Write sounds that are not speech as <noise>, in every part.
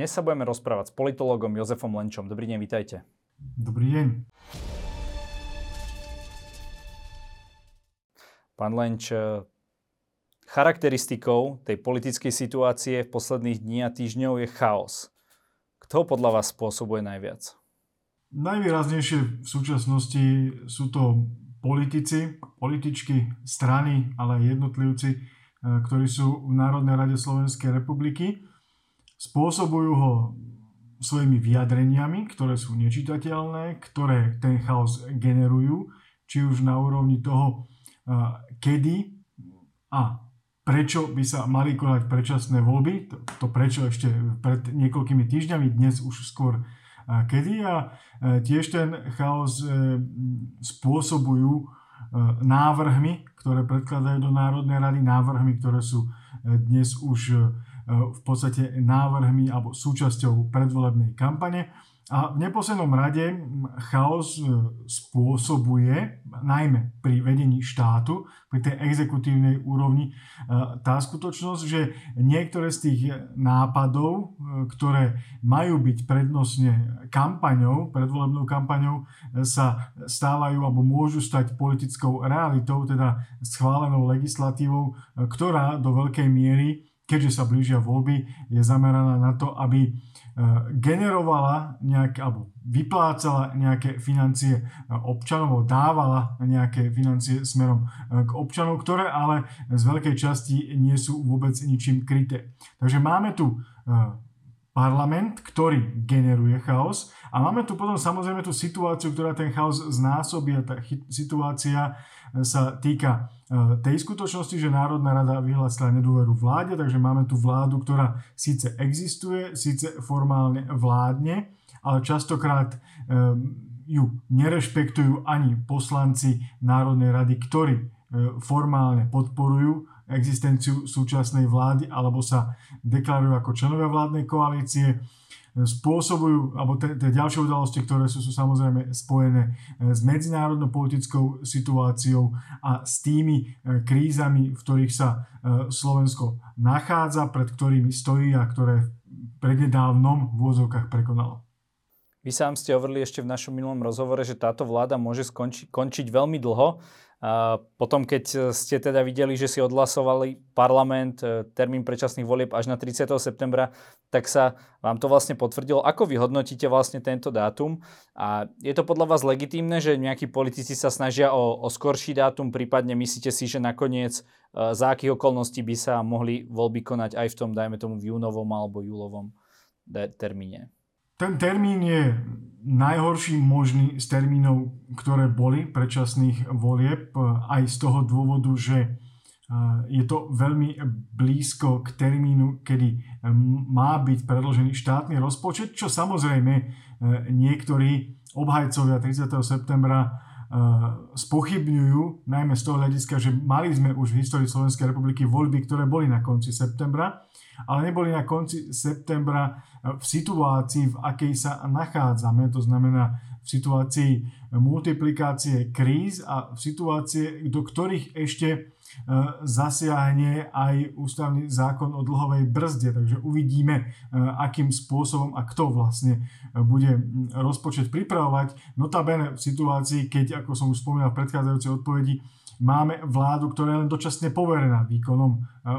Dnes sa budeme rozprávať s politologom Jozefom Lenčom. Dobrý deň, vítajte. Dobrý deň. Pán Lenč, charakteristikou tej politickej situácie v posledných dní a týždňov je chaos. Kto podľa vás spôsobuje najviac? Najvýraznejšie v súčasnosti sú to politici, političky, strany, ale aj jednotlivci, e, ktorí sú v Národnej rade Slovenskej republiky. Spôsobujú ho svojimi vyjadreniami, ktoré sú nečitateľné, ktoré ten chaos generujú, či už na úrovni toho, e, kedy a prečo by sa mali konať predčasné voľby. To, to prečo ešte pred niekoľkými týždňami, dnes už skôr kedy a e, tiež ten chaos e, spôsobujú e, návrhmi, ktoré predkladajú do Národnej rady, návrhmi, ktoré sú dnes už v podstate návrhmi alebo súčasťou predvolebnej kampane. A v neposlednom rade chaos e, spôsobuje, najmä pri vedení štátu, pri tej exekutívnej úrovni, e, tá skutočnosť, že niektoré z tých nápadov, e, ktoré majú byť prednostne kampaňou, predvolebnou kampaňou, sa stávajú alebo môžu stať politickou realitou, teda schválenou legislatívou, ktorá do veľkej miery keďže sa blížia voľby, je zameraná na to, aby E, generovala nejaké, alebo vyplácala nejaké financie e, občanov, dávala nejaké financie smerom e, k občanov, ktoré ale z veľkej časti nie sú vôbec ničím kryté. Takže máme tu parlament, ktorý generuje chaos. A máme tu potom samozrejme tú situáciu, ktorá ten chaos znásobí a tá situácia sa týka e, tej skutočnosti, že Národná rada vyhlásila nedôveru vláde, takže máme tu vládu, ktorá síce existuje, síce formálne vládne, ale častokrát e, ju nerešpektujú ani poslanci Národnej rady, ktorí e, formálne podporujú existenciu súčasnej vlády alebo sa deklarujú ako členovia vládnej koalície spôsobujú, alebo tie ďalšie udalosti, ktoré sú, sú samozrejme spojené e, s medzinárodnou politickou situáciou a s tými e, krízami, v ktorých sa e, Slovensko nachádza, pred ktorými stojí a ktoré prednedávnom v úvodzovkách prekonalo. Vy sám ste hovorili ešte v našom minulom rozhovore, že táto vláda môže skonči, končiť veľmi dlho. Potom, keď ste teda videli, že si odhlasovali parlament e, termín predčasných volieb až na 30. septembra, tak sa vám to vlastne potvrdilo. Ako vy hodnotíte vlastne tento dátum? A je to podľa vás legitímne, že nejakí politici sa snažia o, o skorší dátum, prípadne myslíte si, že nakoniec e, za akých okolností by sa mohli voľby konať aj v tom, dajme tomu, v júnovom alebo júlovom termíne? Ten termín je najhorší možný z termínov, ktoré boli predčasných volieb, aj z toho dôvodu, že e, je to veľmi blízko k termínu, kedy e, má byť predložený štátny rozpočet, čo samozrejme niektorí obhajcovia 30. septembra spochybňujú, najmä z toho hľadiska, že mali sme už v histórii Slovenskej republiky voľby, ktoré boli na konci septembra ale neboli na konci septembra v situácii, v akej sa nachádzame, to znamená v situácii multiplikácie kríz a v situácii, do ktorých ešte eh, zasiahne aj ústavný zákon o dlhovej brzde. Takže uvidíme, eh, akým spôsobom a kto vlastne bude hm, rozpočet pripravovať. Notabene v situácii, keď, ako som už spomínal v predchádzajúcej odpovedi, máme vládu, ktorá je len dočasne poverená výkonom e,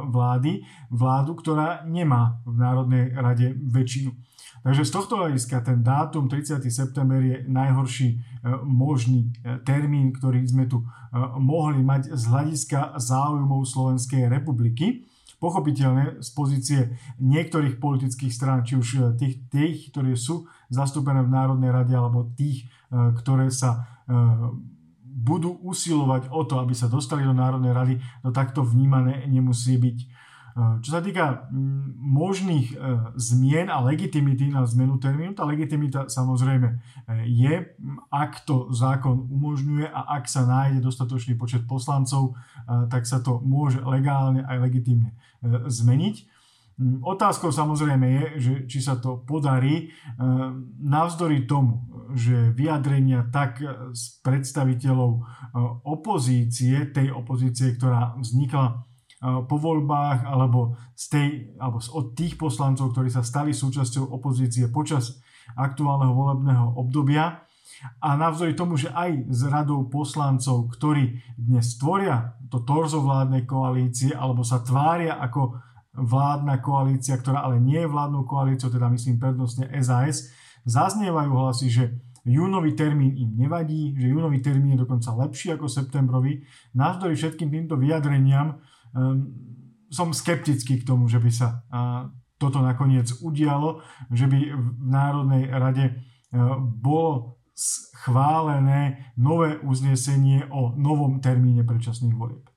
vlády, vládu, ktorá nemá v Národnej rade väčšinu. Takže z tohto hľadiska ten dátum 30. september je najhorší e, možný e, termín, ktorý sme tu mohli mať z hľadiska záujmov Slovenskej republiky. Pochopiteľne z pozície niektorých politických strán, či už tých, tých, ktoré sú zastúpené v Národnej rade, alebo tých, ktoré sa budú usilovať o to, aby sa dostali do Národnej rady, no takto vnímané nemusí byť. E, čo sa týka možných e, zmien a legitimity na zmenu termínu, tá legitimita samozrejme e, je, ak to zákon umožňuje a ak sa nájde dostatočný počet poslancov, tak sa to môže legálne aj legitimne zmeniť. Otázkou samozrejme je, že či sa to podarí e, navzdory tomu, že vyjadrenia tak z predstaviteľov e, opozície, tej opozície, ktorá vznikla po voľbách alebo, z tej, alebo od tých poslancov, ktorí sa stali súčasťou opozície počas aktuálneho volebného obdobia. A navzdory tomu, že aj s radou poslancov, ktorí dnes tvoria to torzo vládnej koalície alebo sa tvária ako vládna koalícia, ktorá ale nie je vládnou koalíciou, teda myslím prednostne SAS, zaznievajú hlasy, že júnový termín im nevadí, že júnový termín je dokonca lepší ako septembrový. Navzdory všetkým týmto vyjadreniam um, som skeptický k tomu, že by sa uh, toto nakoniec udialo, že by v Národnej rade uh, bolo schválené nové uznesenie o novom termíne predčasných volieb.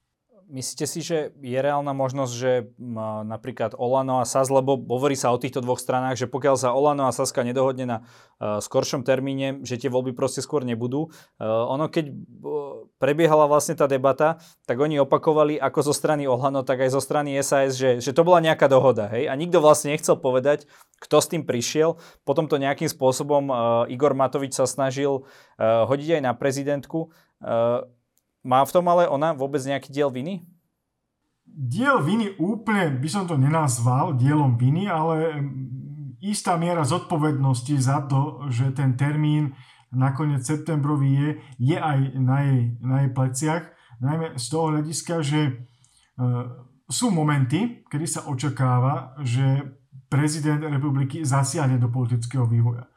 Myslíte si, že je reálna možnosť, že napríklad Olano a SAS, lebo hovorí sa o týchto dvoch stranách, že pokiaľ sa Olano a Saska nedohodne na uh, skoršom termíne, že tie voľby proste skôr nebudú. Uh, ono, keď uh, prebiehala vlastne tá debata, tak oni opakovali ako zo strany Olano, tak aj zo strany SAS, že, že to bola nejaká dohoda. Hej? A nikto vlastne nechcel povedať, kto s tým prišiel. Potom to nejakým spôsobom Igor Matovič sa snažil hodiť aj na prezidentku. Má v tom ale ona vôbec nejaký diel viny? Diel viny úplne by som to nenazval dielom viny, ale istá miera zodpovednosti za to, že ten termín nakoniec septembrový je, je aj na jej, na jej pleciach. Najmä z toho hľadiska, že e, sú momenty, kedy sa očakáva, že prezident republiky zasiahne do politického vývoja.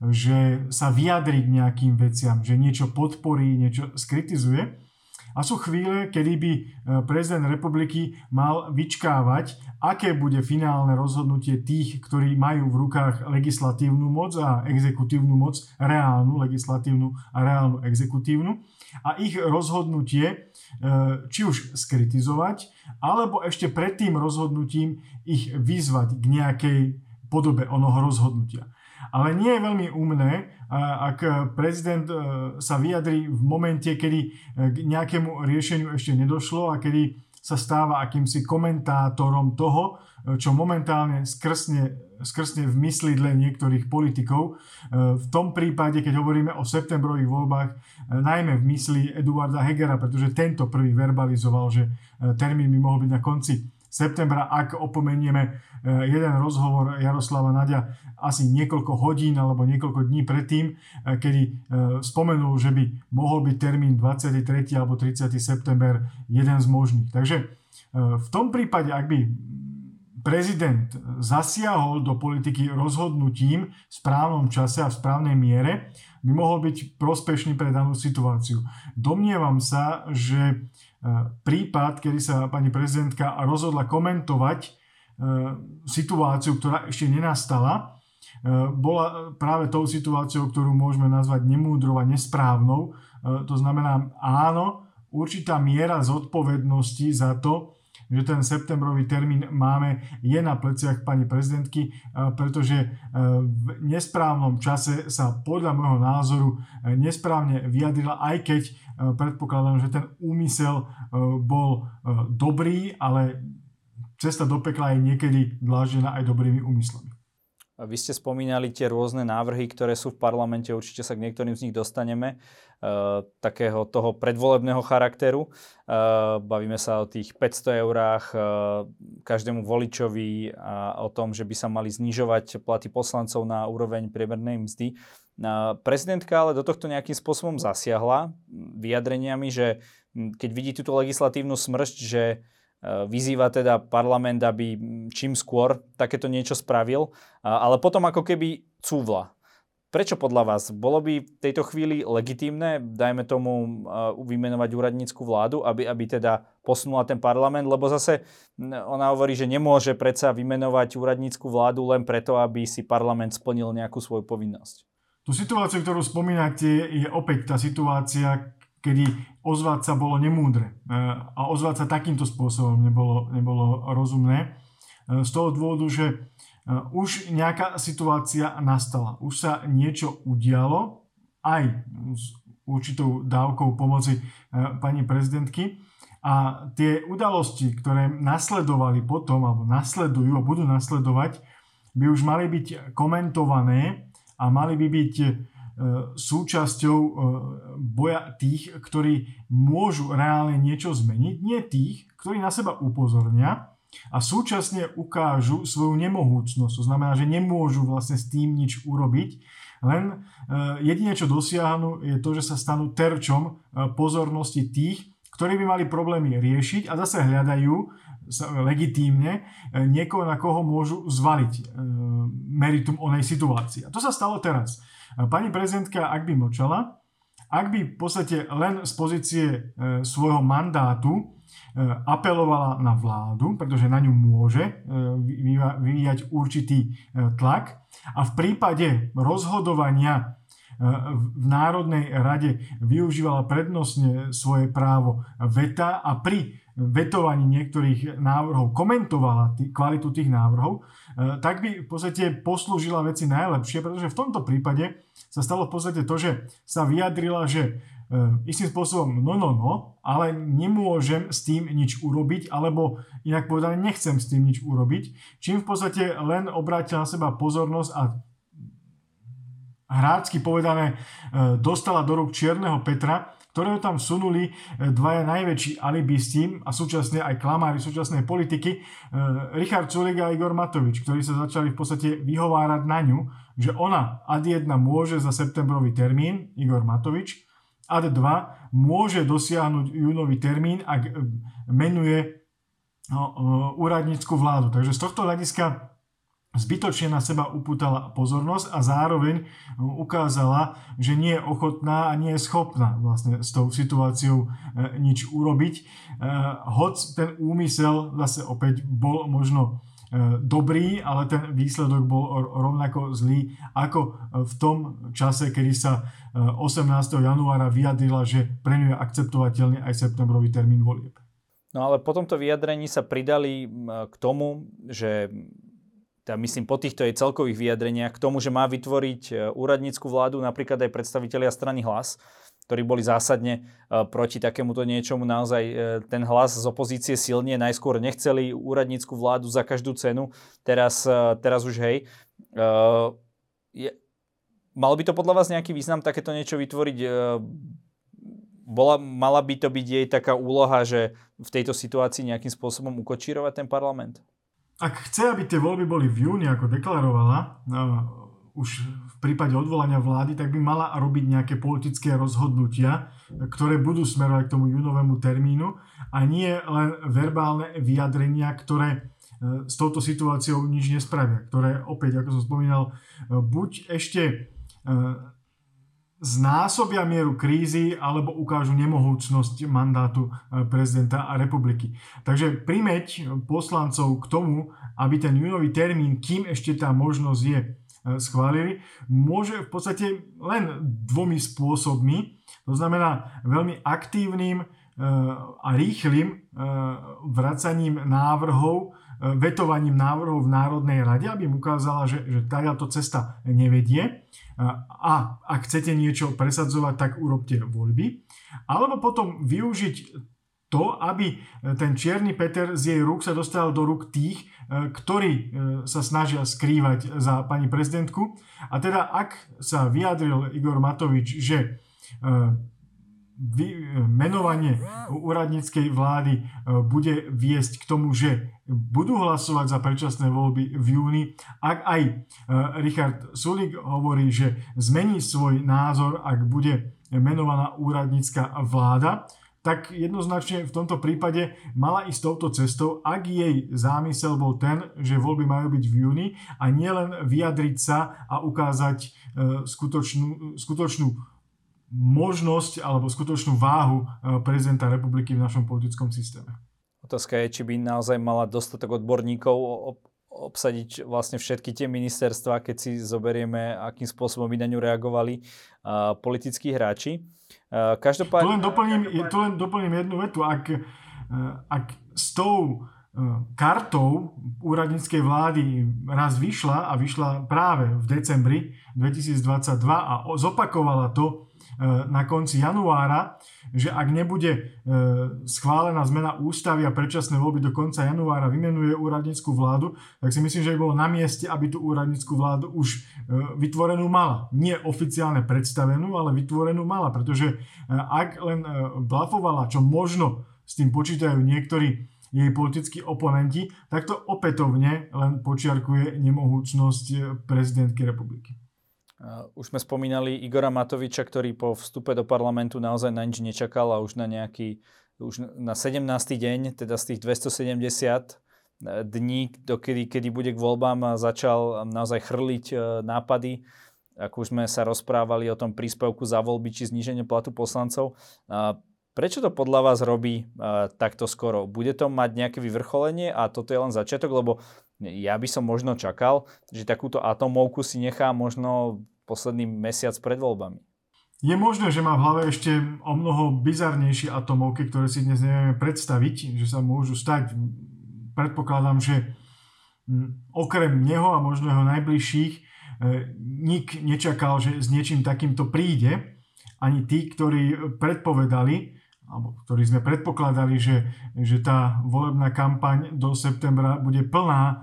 Že sa vyjadri k nejakým veciam, že niečo podporí, niečo skritizuje. A sú chvíle, kedy by e, prezident republiky mal vyčkávať, aké bude finálne rozhodnutie tých, ktorí majú v rukách legislatívnu moc a exekutívnu moc, reálnu legislatívnu a reálnu exekutívnu. A ich rozhodnutie, e, či už skritizovať, alebo ešte pred tým rozhodnutím ich vyzvať k nejakej podobe onoho rozhodnutia. Ale nie je veľmi umné, ak prezident e, sa vyjadrí v momente, kedy e, k nejakému riešeniu ešte nedošlo a kedy sa stáva akýmsi komentátorom toho, e, čo momentálne skrsne, skrsne v myslidle niektorých politikov. V tom prípade, keď hovoríme o septembrových voľbách, najmä v mysli Eduarda Hegera, pretože tento prvý verbalizoval, že termín by mohol byť na konci septembra, ak opomenieme e, jeden rozhovor Jaroslava Nadia asi niekoľko hodín alebo niekoľko dní predtým, e, kedy e, spomenul, že by mohol byť termín 23. alebo 30. september jeden z možných. Takže v tom prípade, ak by prezident zasiahol do politiky rozhodnutím v správnom čase a v správnej miere, by mohol byť prospešný pre danú situáciu. Domnievam sa, že prípad, kedy sa pani prezidentka rozhodla komentovať e, situáciu, ktorá ešte nenastala, e, bola práve tou situáciou, ktorú môžeme nazvať nemúdrou a nesprávnou. E, to znamená, áno, určitá miera zodpovednosti za to, že ten septembrový termín máme, je na pleciach pani prezidentky, pretože v nesprávnom čase sa podľa môjho názoru nesprávne vyjadrila, aj keď predpokladám, že ten úmysel bol dobrý, ale cesta do pekla je niekedy dláždená aj dobrými úmyslami. Vy ste spomínali tie rôzne návrhy, ktoré sú v parlamente, určite sa k niektorým z nich dostaneme, uh, takého toho predvolebného charakteru. Uh, bavíme sa o tých 500 eurách uh, každému voličovi a o tom, že by sa mali znižovať platy poslancov na úroveň priemernej mzdy. Prezidentka ale do tohto nejakým spôsobom zasiahla vyjadreniami, že keď vidí túto legislatívnu smršť, že vyzýva teda parlament, aby čím skôr takéto niečo spravil, ale potom ako keby cúvla. Prečo podľa vás? Bolo by v tejto chvíli legitímne, dajme tomu, eh, vymenovať úradnícku vládu, aby, aby teda posunula ten parlament? Lebo zase ona hovorí, že nemôže predsa vymenovať úradnícku vládu len preto, aby si parlament splnil nejakú svoju povinnosť. Tú situáciu, ktorú spomínate, je opäť tá situácia, kedy ozvať sa bolo nemúdre. E, a ozvať sa takýmto spôsobom nebolo, nebolo rozumné. E, z toho dôvodu, že e, už nejaká situácia nastala, už sa niečo udialo aj s určitou dávkou pomoci pani prezidentky. A tie udalosti, ktoré nasledovali potom alebo nasledujú a budú nasledovať, by už mali byť komentované a mali by byť súčasťou boja tých, ktorí môžu reálne niečo zmeniť, nie tých, ktorí na seba upozornia a súčasne ukážu svoju nemohúcnosť. To znamená, že nemôžu vlastne s tým nič urobiť, len jedine, čo dosiahnu, je to, že sa stanú terčom pozornosti tých, ktorí by mali problémy riešiť a zase hľadajú legitímne e, niekoho, na koho môžu zvaliť e, meritum onej situácii. A to sa stalo teraz. E, pani prezidentka, ak by mlčala, ak by v podstate len z pozície svojho mandátu apelovala na vládu, pretože na ňu môže vyvíjať určitý tlak a v prípade rozhodovania v Národnej rade využívala prednostne svoje právo veta a pri vetovaní niektorých návrhov komentovala tý, kvalitu tých návrhov, e, tak by v podstate poslúžila veci najlepšie, pretože v tomto prípade sa stalo v podstate to, že sa vyjadrila, že e, istým spôsobom no, no, no, ale nemôžem s tým nič urobiť, alebo inak povedané, nechcem s tým nič urobiť, čím v podstate len obrátila na seba pozornosť a hrácky povedané e, dostala do rúk Čierneho Petra, ktorého tam sunuli e, dvaja najväčší alibisti a súčasne aj klamári súčasnej politiky, e, Richard Sulik a Igor Matovič, ktorí sa začali v podstate vyhovárať na ňu, že ona ad 1 môže za septembrový termín, Igor Matovič, ad 2 môže dosiahnuť júnový termín, ak e, menuje úradnícku vládu. Takže z tohto hľadiska zbytočne na seba upútala pozornosť a zároveň ukázala, že nie je ochotná a nie je schopná vlastne s tou situáciou e, nič urobiť. E, hoc ten úmysel zase opäť bol možno e, dobrý, ale ten výsledok bol rovnako zlý ako v tom čase, kedy sa 18. januára vyjadrila, že pre ňu je akceptovateľný aj septembrový termín volieb. No ale po tomto vyjadrení sa pridali k tomu, že teda myslím po týchto jej celkových vyjadreniach, k tomu, že má vytvoriť e, úradnícku vládu, napríklad aj predstavitelia strany hlas, ktorí boli zásadne e, proti takémuto niečomu. Naozaj e, ten hlas z opozície silne najskôr nechceli úradnícku vládu za každú cenu, teraz, teraz už hej. Je, mal by to podľa vás nejaký význam takéto niečo vytvoriť? Bola, mala by to byť jej taká úloha, že v tejto situácii nejakým spôsobom ukočírovať ten parlament? Ak chce, aby tie voľby boli v júni, ako deklarovala, no, už v prípade odvolania vlády, tak by mala robiť nejaké politické rozhodnutia, ktoré budú smerovať k tomu júnovému termínu a nie len verbálne vyjadrenia, ktoré e, s touto situáciou nič nespravia, ktoré opäť, ako som spomínal, e, buď ešte e, znásobia mieru krízy alebo ukážu nemohúcnosť mandátu e, prezidenta a republiky. Takže primeť poslancov k tomu, aby ten júnový termín, kým ešte tá možnosť je, e, schválili, môže v podstate len dvomi spôsobmi. To znamená veľmi aktívnym a rýchlým vracaním návrhov, vetovaním návrhov v Národnej rade, aby im ukázala, že, že táto cesta nevedie a ak chcete niečo presadzovať, tak urobte voľby. Alebo potom využiť to, aby ten čierny Peter z jej rúk sa dostal do rúk tých, e, ktorí e, sa snažia skrývať za pani prezidentku. A teda ak sa vyjadril Igor Matovič, že e, menovanie úradníckej vlády e, bude viesť k tomu, že budú hlasovať za predčasné voľby v júni. Ak aj e, Richard Sulik hovorí, že zmení svoj názor, ak bude menovaná úradnícka vláda, tak jednoznačne v tomto prípade mala ísť touto cestou, ak jej zámysel bol ten, že voľby majú byť v júni a nielen vyjadriť sa a ukázať e, skutočnú, skutočnú možnosť alebo skutočnú váhu eh, prezidenta republiky v našom politickom systéme. Otázka je, či by naozaj mala dostatok odborníkov obsadiť vlastne všetky tie ministerstva, keď si zoberieme, akým spôsobom by na ňu reagovali uh, politickí hráči. Uh, každopádne... Tu len doplním, tu len doplním jednu vetu. Ak, uh, ak s tou kartou úradníckej vlády raz vyšla a vyšla práve v decembri 2022 a zopakovala to e, na konci januára, že ak nebude e, schválená zmena ústavy a predčasné voľby do konca januára vymenuje úradnícku vládu, tak si myslím, že by bolo na mieste, aby tú úradnícku vládu už vytvorenú mala. Nie oficiálne predstavenú, ale vytvorenú mala, pretože ak len blafovala, čo možno s tým počítajú niektorí jej politickí oponenti, tak to opätovne len počiarkuje nemohúcnosť prezidentky republiky. Už sme spomínali Igora Matoviča, ktorý po vstupe do parlamentu naozaj na nič nečakal a už na nejaký, už na 17. deň, teda z tých 270 e, dní, dokedy, kedy bude k voľbám, začal naozaj chrliť e, nápady ako už sme sa rozprávali o tom príspevku za voľby či zníženie platu poslancov. Prečo to podľa vás robí takto skoro? Bude to mať nejaké vyvrcholenie a toto je len začiatok, lebo ja by som možno čakal, že takúto atomovku si nechá možno posledný mesiac pred voľbami. Je možné, že má v hlave ešte o mnoho bizarnejšie atomovky, ktoré si dnes nevieme predstaviť, že sa môžu stať. Predpokladám, že hm, okrem neho a možno jeho najbližších e, nik nečakal, že s niečím takýmto príde. Ani tí, ktorí predpovedali, alebo ktorí sme predpokladali, že, že tá volebná kampaň do septembra bude plná e,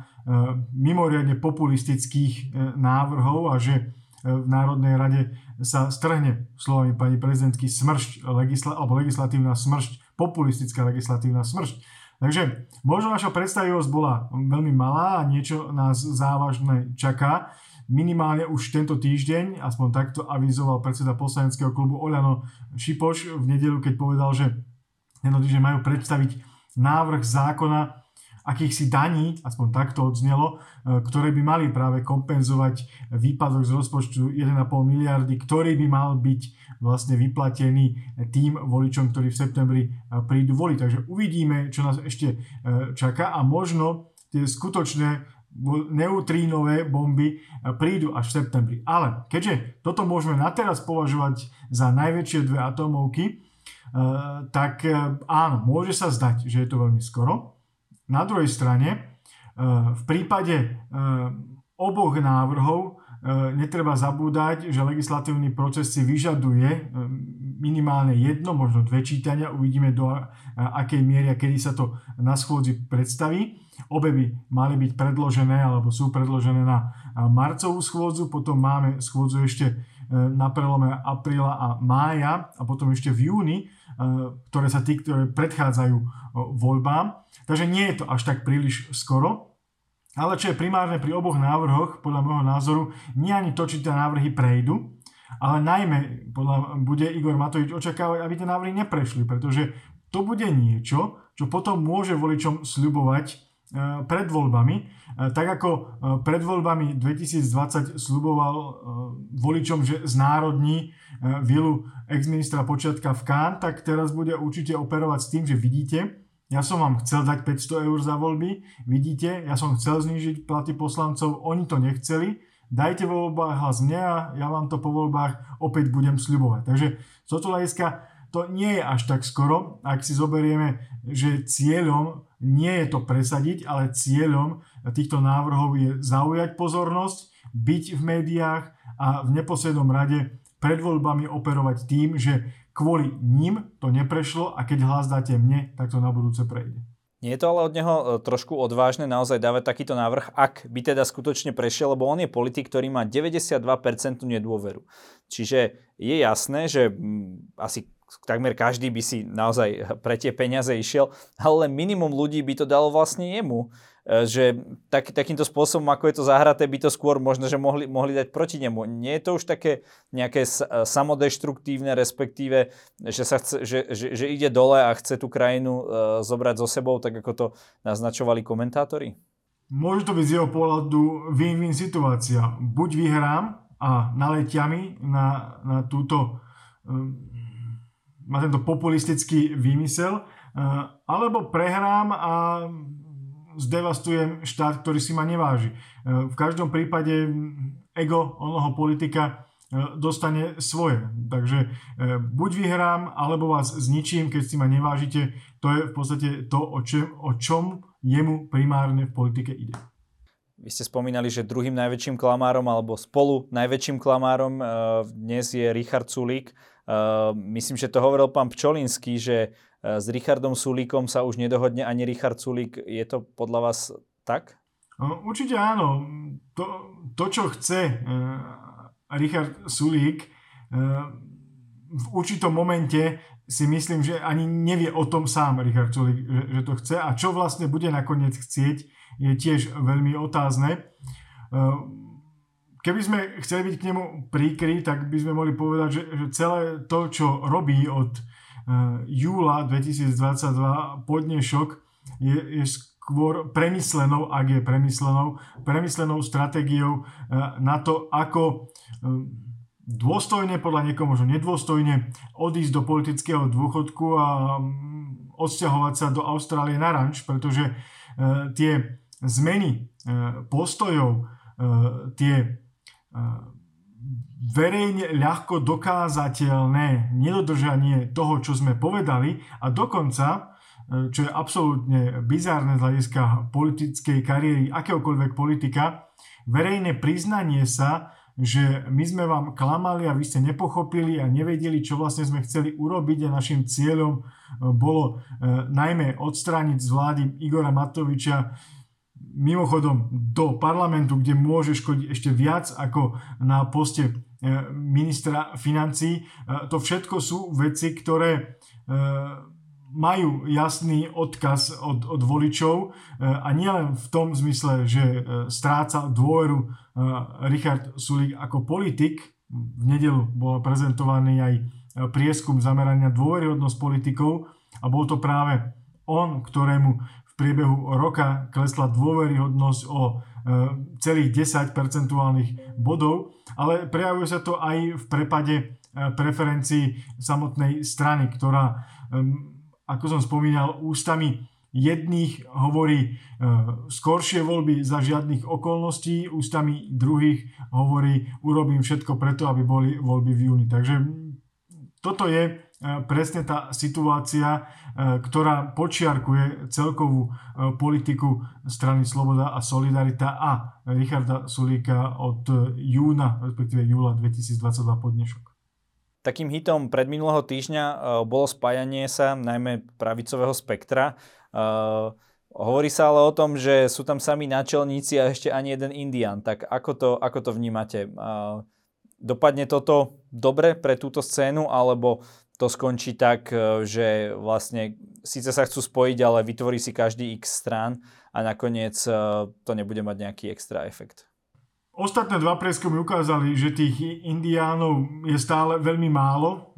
mimoriadne populistických e, návrhov a že e, v Národnej rade sa strhne slovami pani prezidentky smršť, legisla, alebo legislatívna smršť, populistická legislatívna smršť. Takže možno naša predstavivosť bola veľmi malá a niečo nás závažné čaká. Minimálne už tento týždeň, aspoň takto avizoval predseda poslaneckého klubu Oľano Šipoš v nedelu, keď povedal, že tento týždeň majú predstaviť návrh zákona akýchsi daní, aspoň takto odznelo, e, ktoré by mali práve kompenzovať výpadok z rozpočtu 1,5 miliardy, ktorý by mal byť vlastne vyplatený tým voličom, ktorí v septembri e, prídu voliť. Takže uvidíme, čo nás ešte e, čaká a možno tie skutočné neutrínové bomby e, prídu až v septembri. Ale keďže toto môžeme na teraz považovať za najväčšie dve atomovky, e, tak áno, môže sa zdať, že je to veľmi skoro. Na druhej strane, v prípade oboch návrhov netreba zabúdať, že legislatívny proces si vyžaduje minimálne jedno, možno dve čítania. Uvidíme do akej miery a kedy sa to na schôdzi predstaví. Obe by mali byť predložené alebo sú predložené na marcovú schôdzu, potom máme schôdzu ešte e, na prelome apríla a mája a potom ešte v júni, e, ktoré sa tí, ktoré predchádzajú e, voľbám. Takže nie je to až tak príliš skoro. Ale čo je primárne pri oboch návrhoch, podľa môjho názoru, nie ani to, či tie návrhy prejdú, ale najmä podľa, bude Igor Matovič očakávať, aby tie návrhy neprešli, pretože to bude niečo, čo potom môže voličom sľubovať E, pred voľbami. E, tak ako e, pred voľbami 2020 sluboval voličom, že znárodní vilu ex-ministra Počiatka v Kán, tak teraz bude určite operovať s tým, že vidíte, ja som vám chcel dať 500 eur za voľby, vidíte, ja som chcel znížiť platy poslancov, oni to nechceli, dajte vo voľbách hlas mne a ja vám to po voľbách opäť budem sľubovať. Takže z tohto hľadiska to nie je až tak skoro, ak si zoberieme, že cieľom nie je to presadiť, ale cieľom týchto návrhov je zaujať pozornosť, byť v médiách a v neposlednom rade pred voľbami operovať tým, že kvôli ním to neprešlo a keď hlas dáte mne, tak to na budúce prejde. Nie je to ale od neho e, trošku odvážne naozaj dávať takýto návrh, ak by teda skutočne prešiel, lebo on je politik, ktorý má 92% nedôveru. Čiže je jasné, že asi takmer každý by si naozaj pre tie peniaze išiel, ale minimum ľudí by to dalo vlastne jemu. E, že tak, takýmto spôsobom, ako je to zahraté, by to skôr možno, že mohli, mohli dať proti nemu. Nie je to už také nejaké e, samodeštruktívne, respektíve, že, sa chce, že, že, že ide dole a chce tú krajinu uh, zobrať so sebou, tak ako to naznačovali komentátori? Môže to byť z jeho pohľadu win-win situácia. Buď vyhrám a naletia mi na, na túto má tento populistický výmysel, eh, alebo prehrám a zdevastujem štát, ktorý si ma neváži. Eh, v každom prípade ego onoho politika dostane svoje. Takže buď vyhrám, alebo vás zničím, keď si ma nevážite. To je v podstate to, o, čem, o čom jemu primárne v politike ide. Vy ste spomínali, že druhým najväčším klamárom alebo spolu najväčším klamárom dnes je Richard Sulík. Myslím, že to hovoril pán Pčolinský, že s Richardom Sulíkom sa už nedohodne ani Richard Sulík. Je to podľa vás tak? No, určite áno. To, to čo chce uh, Richard Sulík, uh, v určitom momente si myslím, že ani nevie o tom sám Richard Sulík, že, to chce a čo vlastne bude nakoniec chcieť, je tiež veľmi otázne. Uh, keby sme chceli byť k nemu príkry, tak by sme mohli povedať, že, že celé to, čo robí od uh, júla 2022 podnešok, je, je skôr premyslenou, ak je premyslenou, premyslenou stratégiou eh, na to, ako eh, dôstojne, podľa niekoho možno nedôstojne, odísť do politického dôchodku a mm, odsťahovať sa do Austrálie na ranč, pretože tie zmeny postojov, tie verejne ľahko dokázateľné nedodržanie toho, čo sme povedali a dokonca E, čo je absolútne bizárne z hľadiska politickej kariéry akéhokoľvek politika, verejné priznanie sa, že my sme vám klamali a vy ste nepochopili a nevedeli, čo vlastne sme chceli urobiť a našim cieľom e, bolo e, najmä odstrániť z vlády Igora Matoviča mimochodom do parlamentu, kde môže škodiť ešte viac ako na poste ministra financí. To všetko sú veci, ktoré majú jasný odkaz od, od voličov e, a nielen v tom zmysle, že e, stráca dôveru e, Richard Sulík ako politik. V nedelu bol prezentovaný aj prieskum zamerania dôveryhodnosť politikov a bol to práve on, ktorému priebehu roka klesla dôveryhodnosť o celých 10 percentuálnych bodov, ale prejavuje sa to aj v prepade preferencií samotnej strany, ktorá ako som spomínal, ústami jedných hovorí e, skoršie voľby za žiadnych okolností, ústami druhých hovorí urobím všetko preto, aby boli voľby v júni. Takže toto je e, presne tá situácia, e, ktorá počiarkuje celkovú e, politiku strany Sloboda a Solidarita a Richarda Sulíka od júna, respektíve júla 2022 po dnešok. Takým hitom predminulého týždňa bolo spájanie sa najmä pravicového spektra. Hovorí sa ale o tom, že sú tam sami náčelníci a ešte ani jeden Indian. Tak ako to, ako to vnímate? Dopadne toto dobre pre túto scénu, alebo to skončí tak, že vlastne síce sa chcú spojiť, ale vytvorí si každý x strán a nakoniec to nebude mať nejaký extra efekt? Ostatné dva prieskumy ukázali, že tých indiánov je stále veľmi málo.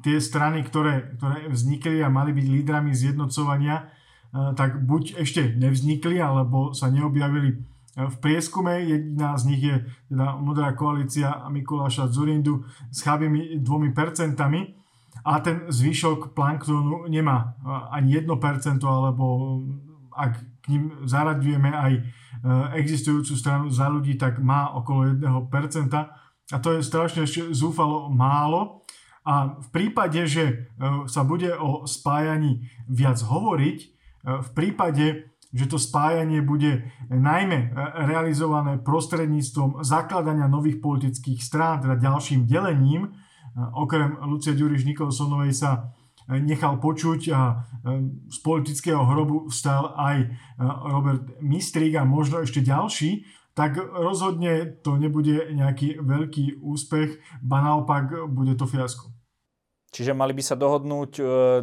Tie strany, ktoré, ktoré vznikli a mali byť lídrami zjednocovania, eh, tak buď ešte nevznikli, alebo sa neobjavili v prieskume. Jediná z nich je teda Modrá koalícia Mikuláša Zurindu s chabými dvomi percentami a ten zvyšok planktonu nemá eh, ani 1%, alebo ak k ním zaraďujeme aj Eh, existujúcu stranu za ľudí, tak má okolo 1%. A to je strašne ešte zúfalo málo. A v prípade, že sa bude o spájaní viac hovoriť, v prípade, že to spájanie bude najmä realizované prostredníctvom zakladania nových politických strán, teda ďalším delením, okrem Lucie Ďuriš Nikolsonovej sa nechal počuť a e, z politického hrobu vstal aj e, Robert Mistrík a možno ešte ďalší, tak rozhodne to nebude nejaký veľký úspech, ba naopak bude to fiasko. Čiže mali by sa dohodnúť e,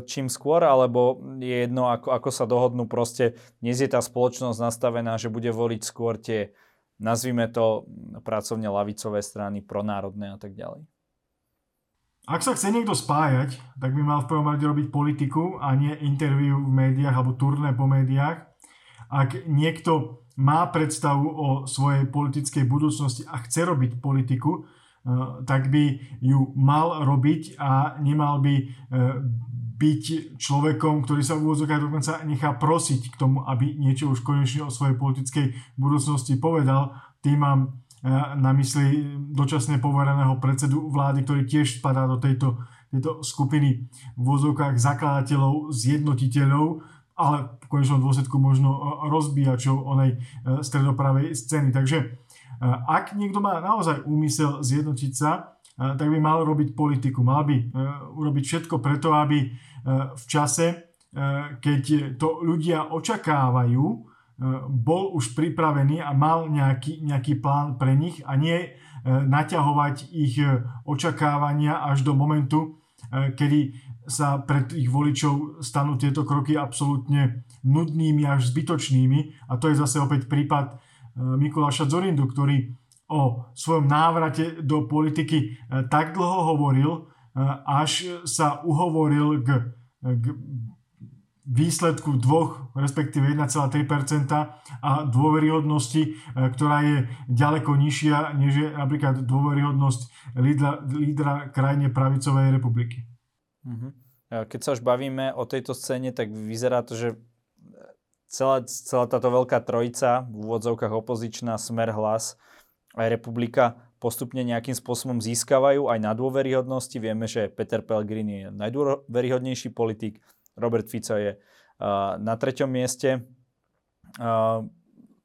čím skôr, alebo je jedno, ako, ako sa dohodnú, proste dnes je tá spoločnosť nastavená, že bude voliť skôr tie, nazvime to, pracovne lavicové strany, pronárodné a tak ďalej. Ak sa chce niekto spájať, tak by mal v prvom rade robiť politiku a nie interviu v médiách alebo turné po médiách. Ak niekto má predstavu o svojej politickej budúcnosti a chce robiť politiku, eh, tak by ju mal robiť a nemal by eh, byť človekom, ktorý sa v úvodzokách dokonca nechá prosiť k tomu, aby niečo už konečne o svojej politickej budúcnosti povedal. Tým mám na mysli dočasne povereného predsedu vlády, ktorý tiež spadá do tejto, tejto skupiny v vozovkách zakladateľov, zjednotiteľov, ale v konečnom dôsledku možno rozbíjačov onej stredopravej scény. Takže ak niekto má naozaj úmysel zjednotiť sa, tak by mal robiť politiku. Mal by urobiť všetko preto, aby v čase, keď to ľudia očakávajú, E, bol už pripravený a mal nejaký, nejaký plán pre nich a nie e, naťahovať ich e, očakávania až do momentu, kedy sa pred ich voličov stanú tieto kroky absolútne nudnými až zbytočnými. A to je zase opäť prípad Mikuláša Zorindu, ktorý o svojom návrate do politiky tak dlho hovoril, až sa uhovoril k, k výsledku dvoch, respektíve 1,3% a dôveryhodnosti, e, ktorá je ďaleko nižšia, než je napríklad dôveryhodnosť lídra, lídra krajine pravicovej republiky. Mhm. Keď sa už bavíme o tejto scéne, tak vyzerá to, že celá, celá táto veľká trojica, v úvodzovkách opozičná, Smer, Hlas aj Republika, postupne nejakým spôsobom získavajú aj na dôveryhodnosti. Vieme, že Peter Pellegrini je najdôveryhodnejší politik, Robert Fico je na treťom mieste.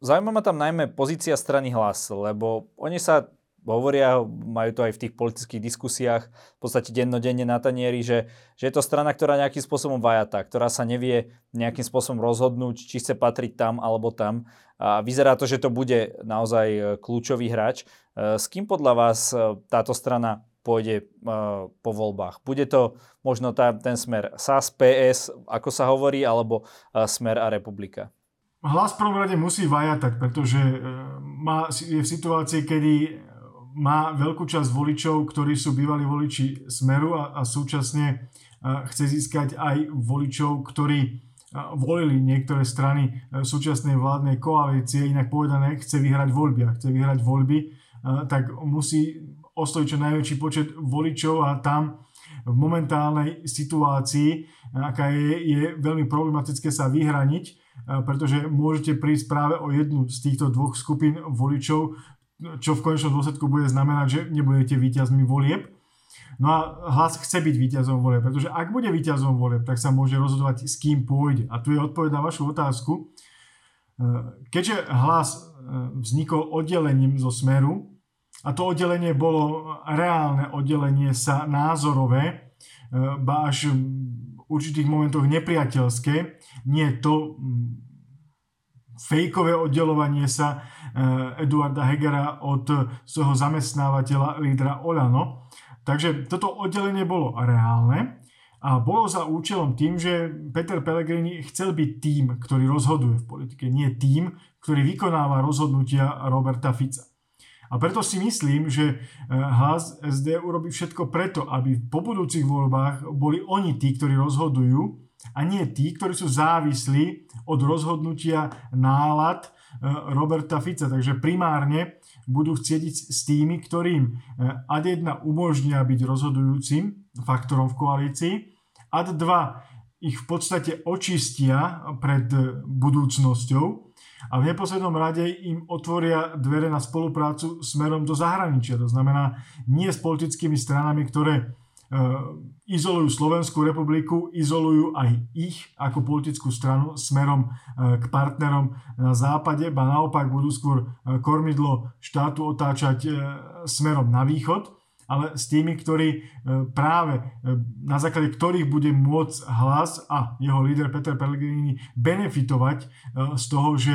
Zaujíma ma tam najmä pozícia strany hlas, lebo oni sa hovoria, majú to aj v tých politických diskusiách, v podstate dennodenne na tanieri, že, že je to strana, ktorá nejakým spôsobom vajatá, ktorá sa nevie nejakým spôsobom rozhodnúť, či chce patriť tam alebo tam. A vyzerá to, že to bude naozaj kľúčový hráč. S kým podľa vás táto strana pôjde uh, po voľbách. Bude to možno tá, ten smer SAS, PS, ako sa hovorí, alebo uh, smer a republika? Hlas prvom rade musí vajatať, pretože uh, má, je v situácii, kedy má veľkú časť voličov, ktorí sú bývalí voliči Smeru a, a súčasne chce získať aj voličov, ktorí volili niektoré strany súčasnej vládnej koalície, inak povedané, chce vyhrať voľby a chce vyhrať voľby, tak musí osloviť čo najväčší počet voličov a tam v momentálnej situácii, aká je, je veľmi problematické sa vyhraniť, pretože môžete prísť práve o jednu z týchto dvoch skupín voličov, čo v konečnom dôsledku bude znamenať, že nebudete víťazmi volieb. No a hlas chce byť víťazom volieb, pretože ak bude víťazom volieb, tak sa môže rozhodovať, s kým pôjde. A tu je odpoveď na vašu otázku. Keďže hlas vznikol oddelením zo Smeru, a to oddelenie bolo reálne oddelenie sa názorové, e, ba až v určitých momentoch nepriateľské. Nie to fejkové oddelovanie sa e, Eduarda Hegera od svojho zamestnávateľa lídra Olano. Takže toto oddelenie bolo reálne a bolo za účelom tým, že Peter Pellegrini chcel byť tým, ktorý rozhoduje v politike, nie tým, ktorý vykonáva rozhodnutia Roberta Fica. A preto si myslím, že eh, hlas SD urobí všetko preto, aby po budúcich voľbách boli oni tí, ktorí rozhodujú a nie tí, ktorí sú závislí od rozhodnutia nálad eh, Roberta Fica. Takže primárne budú chcieť s tými, ktorým eh, ad 1 umožnia byť rozhodujúcim faktorom v koalícii, ad 2 ich v podstate očistia pred budúcnosťou a v neposlednom rade im otvoria dvere na spoluprácu smerom do zahraničia. To znamená nie s politickými stranami, ktoré e, izolujú Slovenskú republiku, izolujú aj ich ako politickú stranu smerom e, k partnerom na západe, ba naopak budú skôr e, kormidlo štátu otáčať smerom na východ ale s tými, ktorí e, práve e, na základe ktorých bude môcť hlas a jeho líder Peter Pellegrini benefitovať e, z toho, že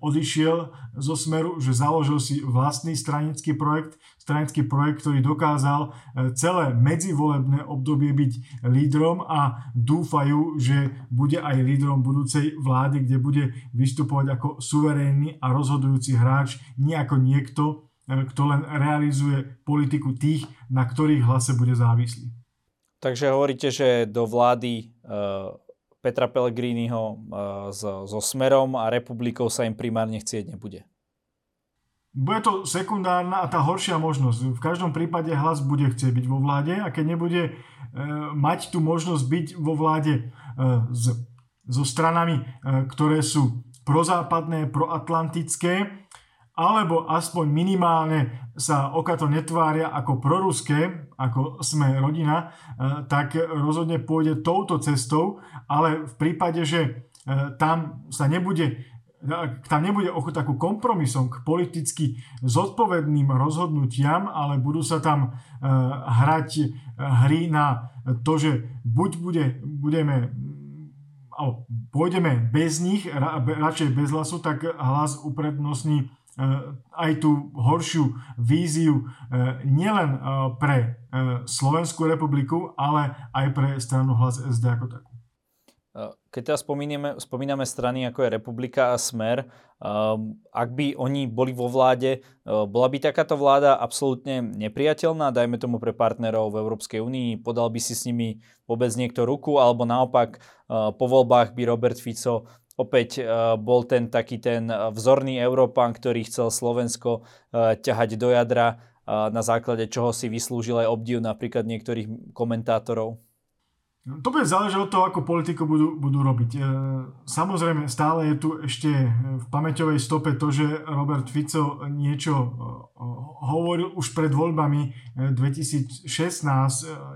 odišiel zo Smeru, že založil si vlastný stranický projekt, stranický projekt, ktorý dokázal celé medzivolebné obdobie byť lídrom a dúfajú, že bude aj lídrom budúcej vlády, kde bude vystupovať ako suverénny a rozhodujúci hráč, nie ako niekto, kto len realizuje politiku tých, na ktorých hlase bude závislý. Takže hovoríte, že do vlády uh, Petra Pellegriniho uh, so, so Smerom a Republikou sa im primárne chcieť nebude. Bude to sekundárna a tá horšia možnosť. V každom prípade hlas bude chcieť byť vo vláde a keď nebude uh, mať tú možnosť byť vo vláde uh, s, so stranami, uh, ktoré sú prozápadné, proatlantické, alebo aspoň minimálne sa okato netvária ako proruské, ako sme rodina, tak rozhodne pôjde touto cestou, ale v prípade, že tam sa nebude tam nebude ochota ku kompromisom, k politicky zodpovedným rozhodnutiam, ale budú sa tam hrať hry na to, že buď bude, budeme alebo pôjdeme bez nich, radšej bez hlasu, tak hlas uprednostní aj tú horšiu víziu eh, nielen eh, pre Slovenskú republiku, ale aj pre stranu hlas SD ako takú. Keď teraz spomíname, spomíname strany ako je Republika a Smer, ak by oni boli vo vláde, bola by takáto vláda absolútne nepriateľná, dajme tomu pre partnerov v Európskej únii, podal by si s nimi vôbec niekto ruku, alebo naopak po voľbách by Robert Fico opäť uh, bol ten taký ten vzorný Európan, ktorý chcel Slovensko uh, ťahať do jadra, na základe čoho si vyslúžil aj obdiv napríklad niektorých komentátorov? To bude záležať od toho, ako politiku budú, budú robiť. Samozrejme, stále je tu ešte v pamäťovej stope to, že Robert Fico niečo hovoril už pred voľbami 2016,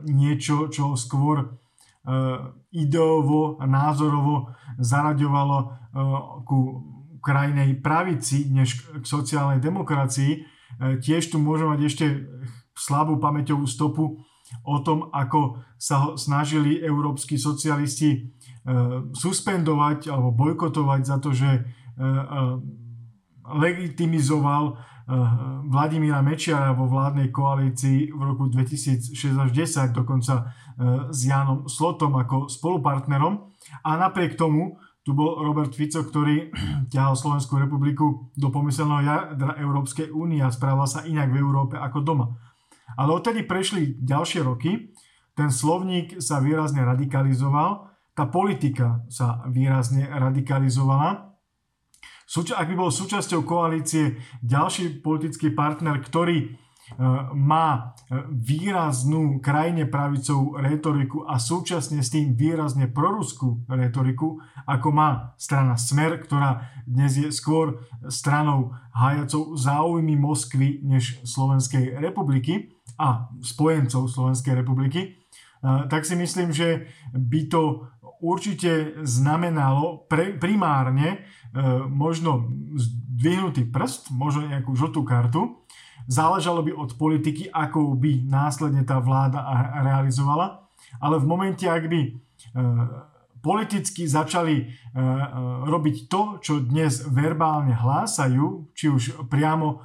niečo, čo skôr ideovo a názorovo zaraďovalo eh, ku krajnej pravici než k sociálnej demokracii. Eh, tiež tu môžeme mať ešte slabú pamäťovú stopu o tom, ako sa snažili európsky socialisti suspendovať alebo bojkotovať za to, že legitimizoval Vladimíra Mečiara vo vládnej koalícii v roku 2006 až 10, dokonca s Jánom Slotom ako spolupartnerom. A napriek tomu tu bol Robert Fico, ktorý <clears throat> ťahal Slovenskú republiku do pomyselného jadra Európskej únie a správal sa inak v Európe ako doma. Ale odtedy prešli ďalšie roky, ten slovník sa výrazne radikalizoval, tá politika sa výrazne radikalizovala ak by bol súčasťou koalície ďalší politický partner, ktorý e, má e, výraznú krajine pravicovú retoriku a súčasne s tým výrazne proruskú retoriku, ako má strana Smer, ktorá dnes je skôr stranou hájacou záujmy Moskvy než Slovenskej republiky a spojencov Slovenskej republiky, e, tak si myslím, že by to určite znamenalo pre, primárne E, možno zdvihnutý prst, možno nejakú žltú kartu. Záležalo by od politiky, ako by následne tá vláda realizovala. Ale v momente, ak by e, politicky začali e, robiť to, čo dnes verbálne hlásajú, či už priamo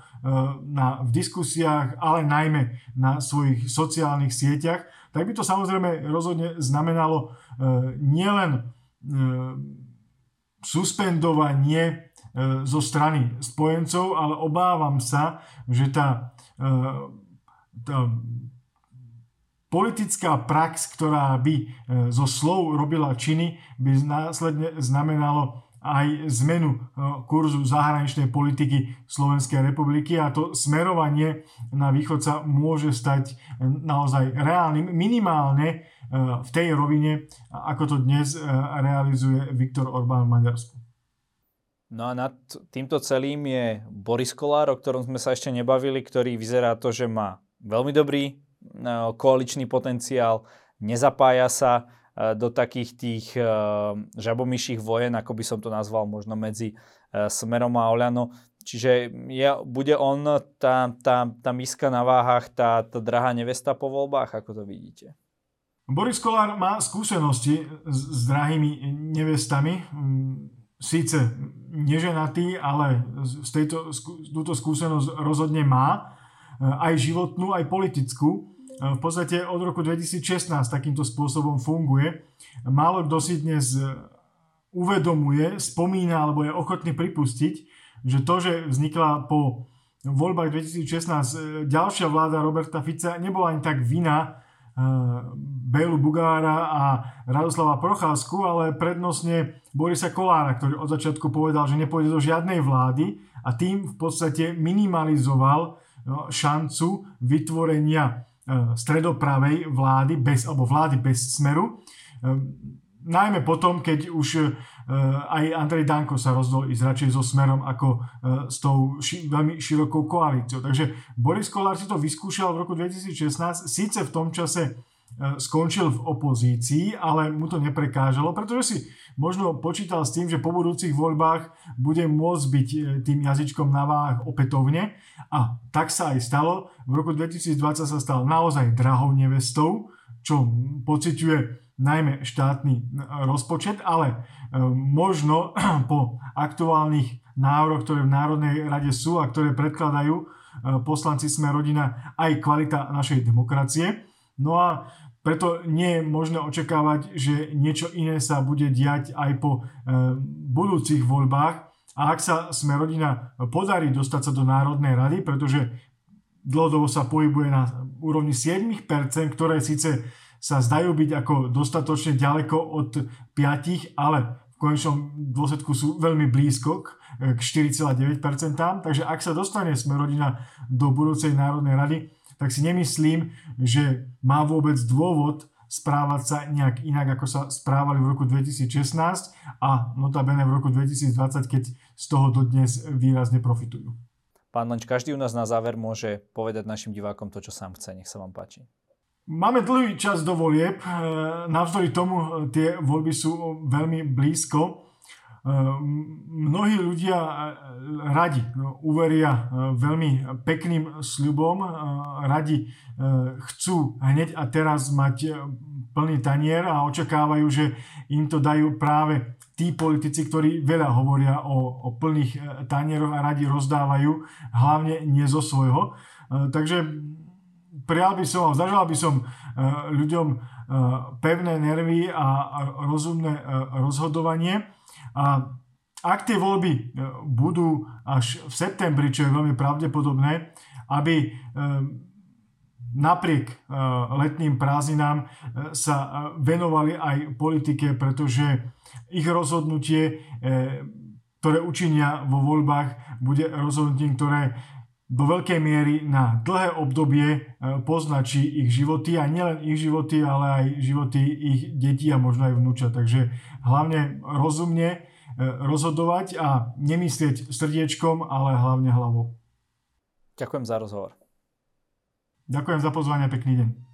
na, v diskusiách, ale najmä na svojich sociálnych sieťach, tak by to samozrejme rozhodne znamenalo nielen suspendovanie e, zo strany spojencov, ale obávam sa, že tá, e, tá politická prax, ktorá by e, zo slov robila činy, by následne znamenalo aj zmenu kurzu zahraničnej politiky Slovenskej republiky a to smerovanie na východ sa môže stať naozaj reálnym, minimálne v tej rovine, ako to dnes realizuje Viktor Orbán v Maďarsku. No a nad týmto celým je Boris Kolár, o ktorom sme sa ešte nebavili, ktorý vyzerá to, že má veľmi dobrý koaličný potenciál, nezapája sa do takých tých žabomyších vojen, ako by som to nazval, možno medzi Smerom a Oľano. Čiže je, bude on tá, tá, tá miska na váhach, tá, tá drahá nevesta po voľbách, ako to vidíte? Boris Kolár má skúsenosti s, s drahými nevestami. Síce neženatý, ale z tejto, túto skúsenosť rozhodne má. E, aj životnú, aj politickú. E, v podstate od roku 2016 takýmto spôsobom funguje. Málo kto si dnes uvedomuje, spomína alebo je ochotný pripustiť, že to, že vznikla po voľbách 2016 e, ďalšia vláda Roberta Fica, nebola ani tak vina Bélu Bugára a Radoslava Procházku, ale prednostne Borisa Kolára, ktorý od začiatku povedal, že nepôjde do žiadnej vlády a tým v podstate minimalizoval no, šancu vytvorenia e, stredopravej vlády bez, alebo vlády bez smeru. E, najmä potom, keď už aj Andrej Danko sa rozdol ísť radšej so smerom ako s tou ši- veľmi širokou koalíciou. Takže Boris Kolár si to vyskúšal v roku 2016, síce v tom čase skončil v opozícii, ale mu to neprekážalo, pretože si možno počítal s tým, že po budúcich voľbách bude môcť byť e, tým jazyčkom na váh opätovne a tak sa aj stalo. V roku 2020 sa stal naozaj drahou nevestou, čo pociťuje najmä štátny e, rozpočet, ale e, možno <clears throat> po aktuálnych návrhoch, ktoré v Národnej rade sú a ktoré predkladajú poslanci Sme rodina, aj kvalita našej demokracie. No a preto nie je možné očakávať, že niečo iné sa bude diať aj po e, budúcich voľbách. A ak sa sme rodina podarí dostať sa do Národnej rady, pretože dlhodobo sa pohybuje na úrovni 7%, ktoré síce sa zdajú byť ako dostatočne ďaleko od 5, ale v konečnom dôsledku sú veľmi blízko k 4,9%. Takže ak sa dostane sme rodina do budúcej Národnej rady, tak si nemyslím, že má vôbec dôvod správať sa nejak inak, ako sa správali v roku 2016 a notabene v roku 2020, keď z toho dodnes výrazne profitujú. Pán Lenč, každý u nás na záver môže povedať našim divákom to, čo sám chce. Nech sa vám páči. Máme dlhý čas do volieb, e, navzdory tomu tie voľby sú veľmi blízko. Mnohí ľudia radi uveria veľmi pekným sľubom, radi chcú hneď a teraz mať plný tanier a očakávajú, že im to dajú práve tí politici, ktorí veľa hovoria o, o plných tanieroch a radi rozdávajú, hlavne nie zo svojho. Takže prijal by som, zažal by som ľuďom pevné nervy a rozumné rozhodovanie. A ak tie voľby e, budú až v septembri, čo je veľmi pravdepodobné, aby e, napriek e, letným prázdninám sa venovali aj politike, pretože ich rozhodnutie, ktoré učinia vo voľbách, bude rozhodnutím, ktoré do veľkej miery na dlhé obdobie poznačí ich životy a nielen ich životy, ale aj životy ich detí a možno aj vnúča. Takže hlavne rozumne E, rozhodovať a nemyslieť srdiečkom, ale hlavne hlavou. Ďakujem za rozhovor. Ďakujem za pozvanie, pekný deň.